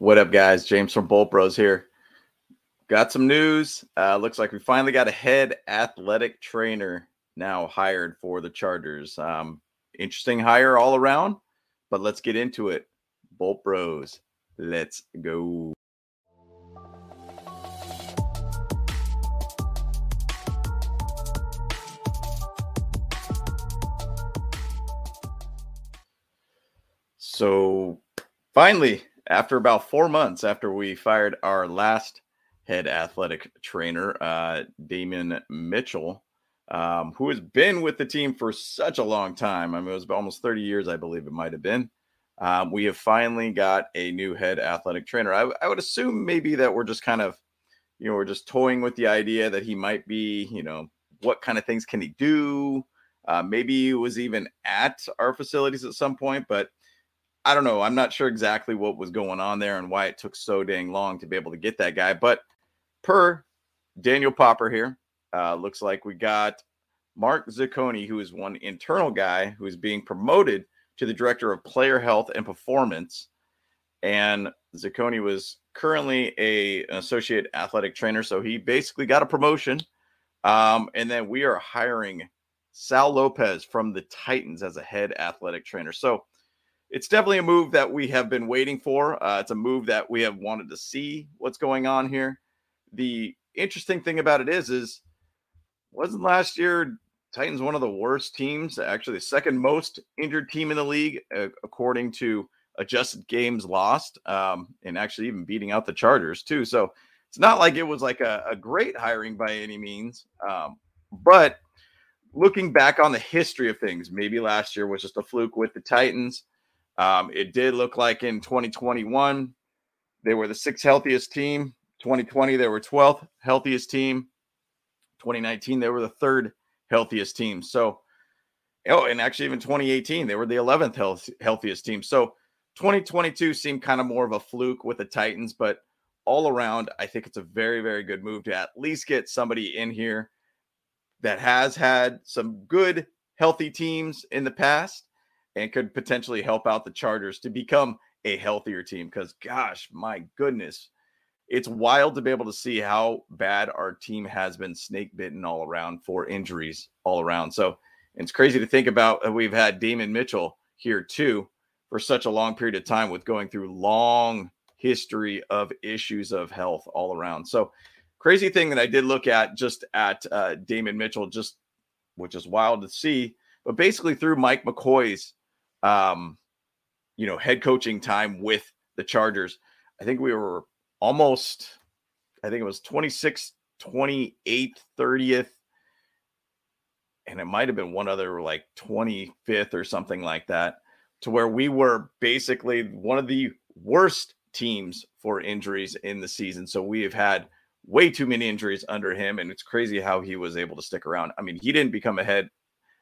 What up, guys? James from Bolt Bros here. Got some news. Uh, looks like we finally got a head athletic trainer now hired for the Chargers. Um, interesting hire all around, but let's get into it. Bolt Bros, let's go. So finally, after about four months after we fired our last head athletic trainer, uh, Damon Mitchell, um, who has been with the team for such a long time. I mean, it was almost 30 years, I believe it might have been. Um, we have finally got a new head athletic trainer. I, I would assume maybe that we're just kind of, you know, we're just toying with the idea that he might be, you know, what kind of things can he do? Uh, maybe he was even at our facilities at some point, but I don't know. I'm not sure exactly what was going on there and why it took so dang long to be able to get that guy. But per Daniel Popper here, uh, looks like we got Mark Zacconi, who is one internal guy who is being promoted to the director of player health and performance. And Zacconi was currently a, an associate athletic trainer, so he basically got a promotion. Um, and then we are hiring Sal Lopez from the Titans as a head athletic trainer. So it's definitely a move that we have been waiting for. Uh, it's a move that we have wanted to see what's going on here. The interesting thing about it is, is wasn't last year Titans one of the worst teams, actually the second most injured team in the league, uh, according to adjusted games lost, um, and actually even beating out the Chargers too. So it's not like it was like a, a great hiring by any means, um, but looking back on the history of things, maybe last year was just a fluke with the Titans. Um, it did look like in 2021, they were the sixth healthiest team. 2020, they were 12th healthiest team. 2019, they were the third healthiest team. So, oh, and actually, even 2018, they were the 11th health, healthiest team. So, 2022 seemed kind of more of a fluke with the Titans, but all around, I think it's a very, very good move to at least get somebody in here that has had some good, healthy teams in the past and could potentially help out the Chargers to become a healthier team. Because, gosh, my goodness, it's wild to be able to see how bad our team has been snake bitten all around for injuries all around. So it's crazy to think about. Uh, we've had Damon Mitchell here too for such a long period of time with going through long history of issues of health all around. So crazy thing that I did look at just at uh, Damon Mitchell, just which is wild to see. But basically through Mike McCoy's um, you know, head coaching time with the Chargers. I think we were almost, I think it was 26, 28, 30th. And it might have been one other like 25th or something like that, to where we were basically one of the worst teams for injuries in the season. So we have had way too many injuries under him. And it's crazy how he was able to stick around. I mean, he didn't become a head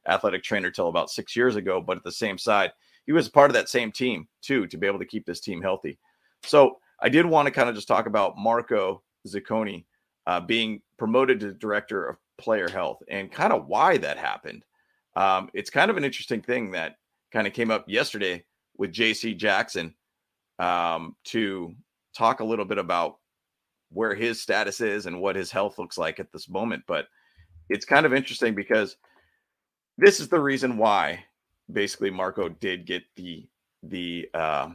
athletic trainer till about six years ago, but at the same side, he was part of that same team too to be able to keep this team healthy. So I did want to kind of just talk about Marco Zacconi uh, being promoted to director of player health and kind of why that happened. Um, it's kind of an interesting thing that kind of came up yesterday with JC Jackson um, to talk a little bit about where his status is and what his health looks like at this moment. But it's kind of interesting because this is the reason why basically Marco did get the the uh,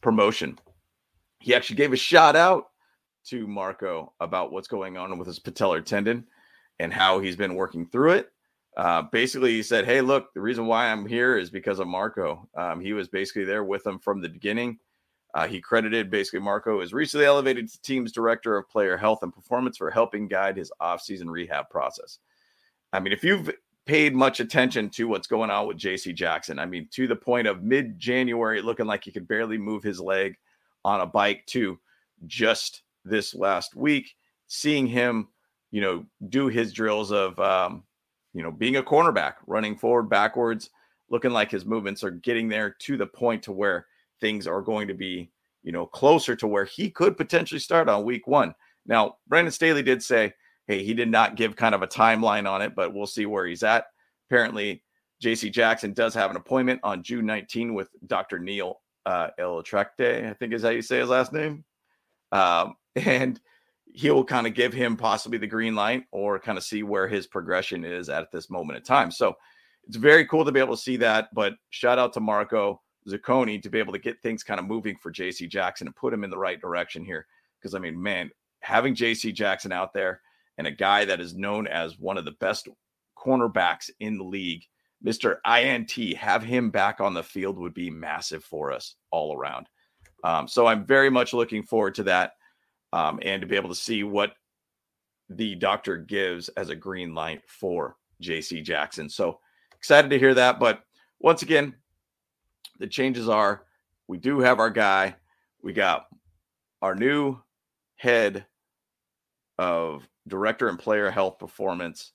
promotion. He actually gave a shout out to Marco about what's going on with his patellar tendon and how he's been working through it. Uh, basically, he said, "Hey, look, the reason why I'm here is because of Marco. Um, he was basically there with him from the beginning." Uh, he credited basically Marco as recently elevated to team's director of player health and performance for helping guide his offseason rehab process. I mean, if you've paid much attention to what's going on with JC Jackson. I mean, to the point of mid January, looking like he could barely move his leg on a bike, to just this last week, seeing him, you know, do his drills of, um, you know, being a cornerback, running forward, backwards, looking like his movements are getting there to the point to where things are going to be, you know, closer to where he could potentially start on week one. Now, Brandon Staley did say, Hey, he did not give kind of a timeline on it, but we'll see where he's at. Apparently, JC Jackson does have an appointment on June 19 with Dr. Neal uh, ElAttrache, I think is how you say his last name. Um, and he'll kind of give him possibly the green light or kind of see where his progression is at this moment in time. So it's very cool to be able to see that. But shout out to Marco Zacconi to be able to get things kind of moving for JC Jackson and put him in the right direction here. Because I mean, man, having JC Jackson out there and a guy that is known as one of the best cornerbacks in the league, Mr. INT, have him back on the field would be massive for us all around. Um, so I'm very much looking forward to that um, and to be able to see what the doctor gives as a green light for JC Jackson. So excited to hear that. But once again, the changes are we do have our guy. We got our new head of director and player health performance,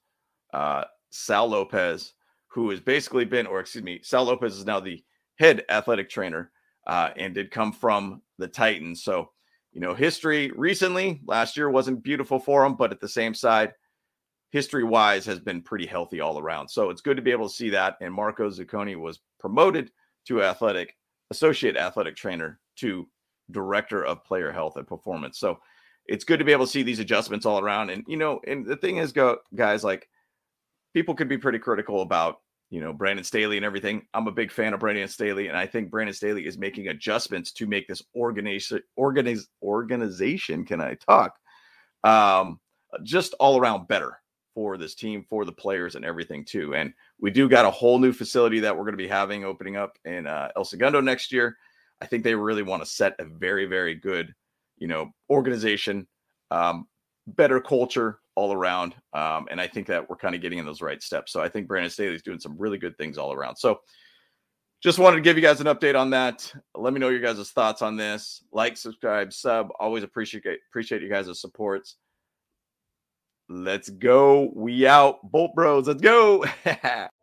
uh, Sal Lopez, who has basically been, or excuse me, Sal Lopez is now the head athletic trainer uh, and did come from the Titans. So, you know, history recently, last year wasn't beautiful for him, but at the same side, history wise has been pretty healthy all around. So it's good to be able to see that. And Marco Zacconi was promoted to athletic, associate athletic trainer to director of player health and performance. So it's good to be able to see these adjustments all around. And, you know, and the thing is, go guys, like people could be pretty critical about you know, Brandon Staley and everything. I'm a big fan of Brandon Staley, and I think Brandon Staley is making adjustments to make this organization organize organization. Can I talk? Um, just all around better for this team, for the players, and everything too. And we do got a whole new facility that we're going to be having opening up in uh, El Segundo next year. I think they really want to set a very, very good, you know, organization, um, better culture, all around. Um, and I think that we're kind of getting in those right steps. So I think Brandon Staley's doing some really good things all around. So just wanted to give you guys an update on that. Let me know your guys' thoughts on this. Like, subscribe, sub. Always appreciate appreciate you guys' supports. Let's go. We out. Bolt Bros. Let's go.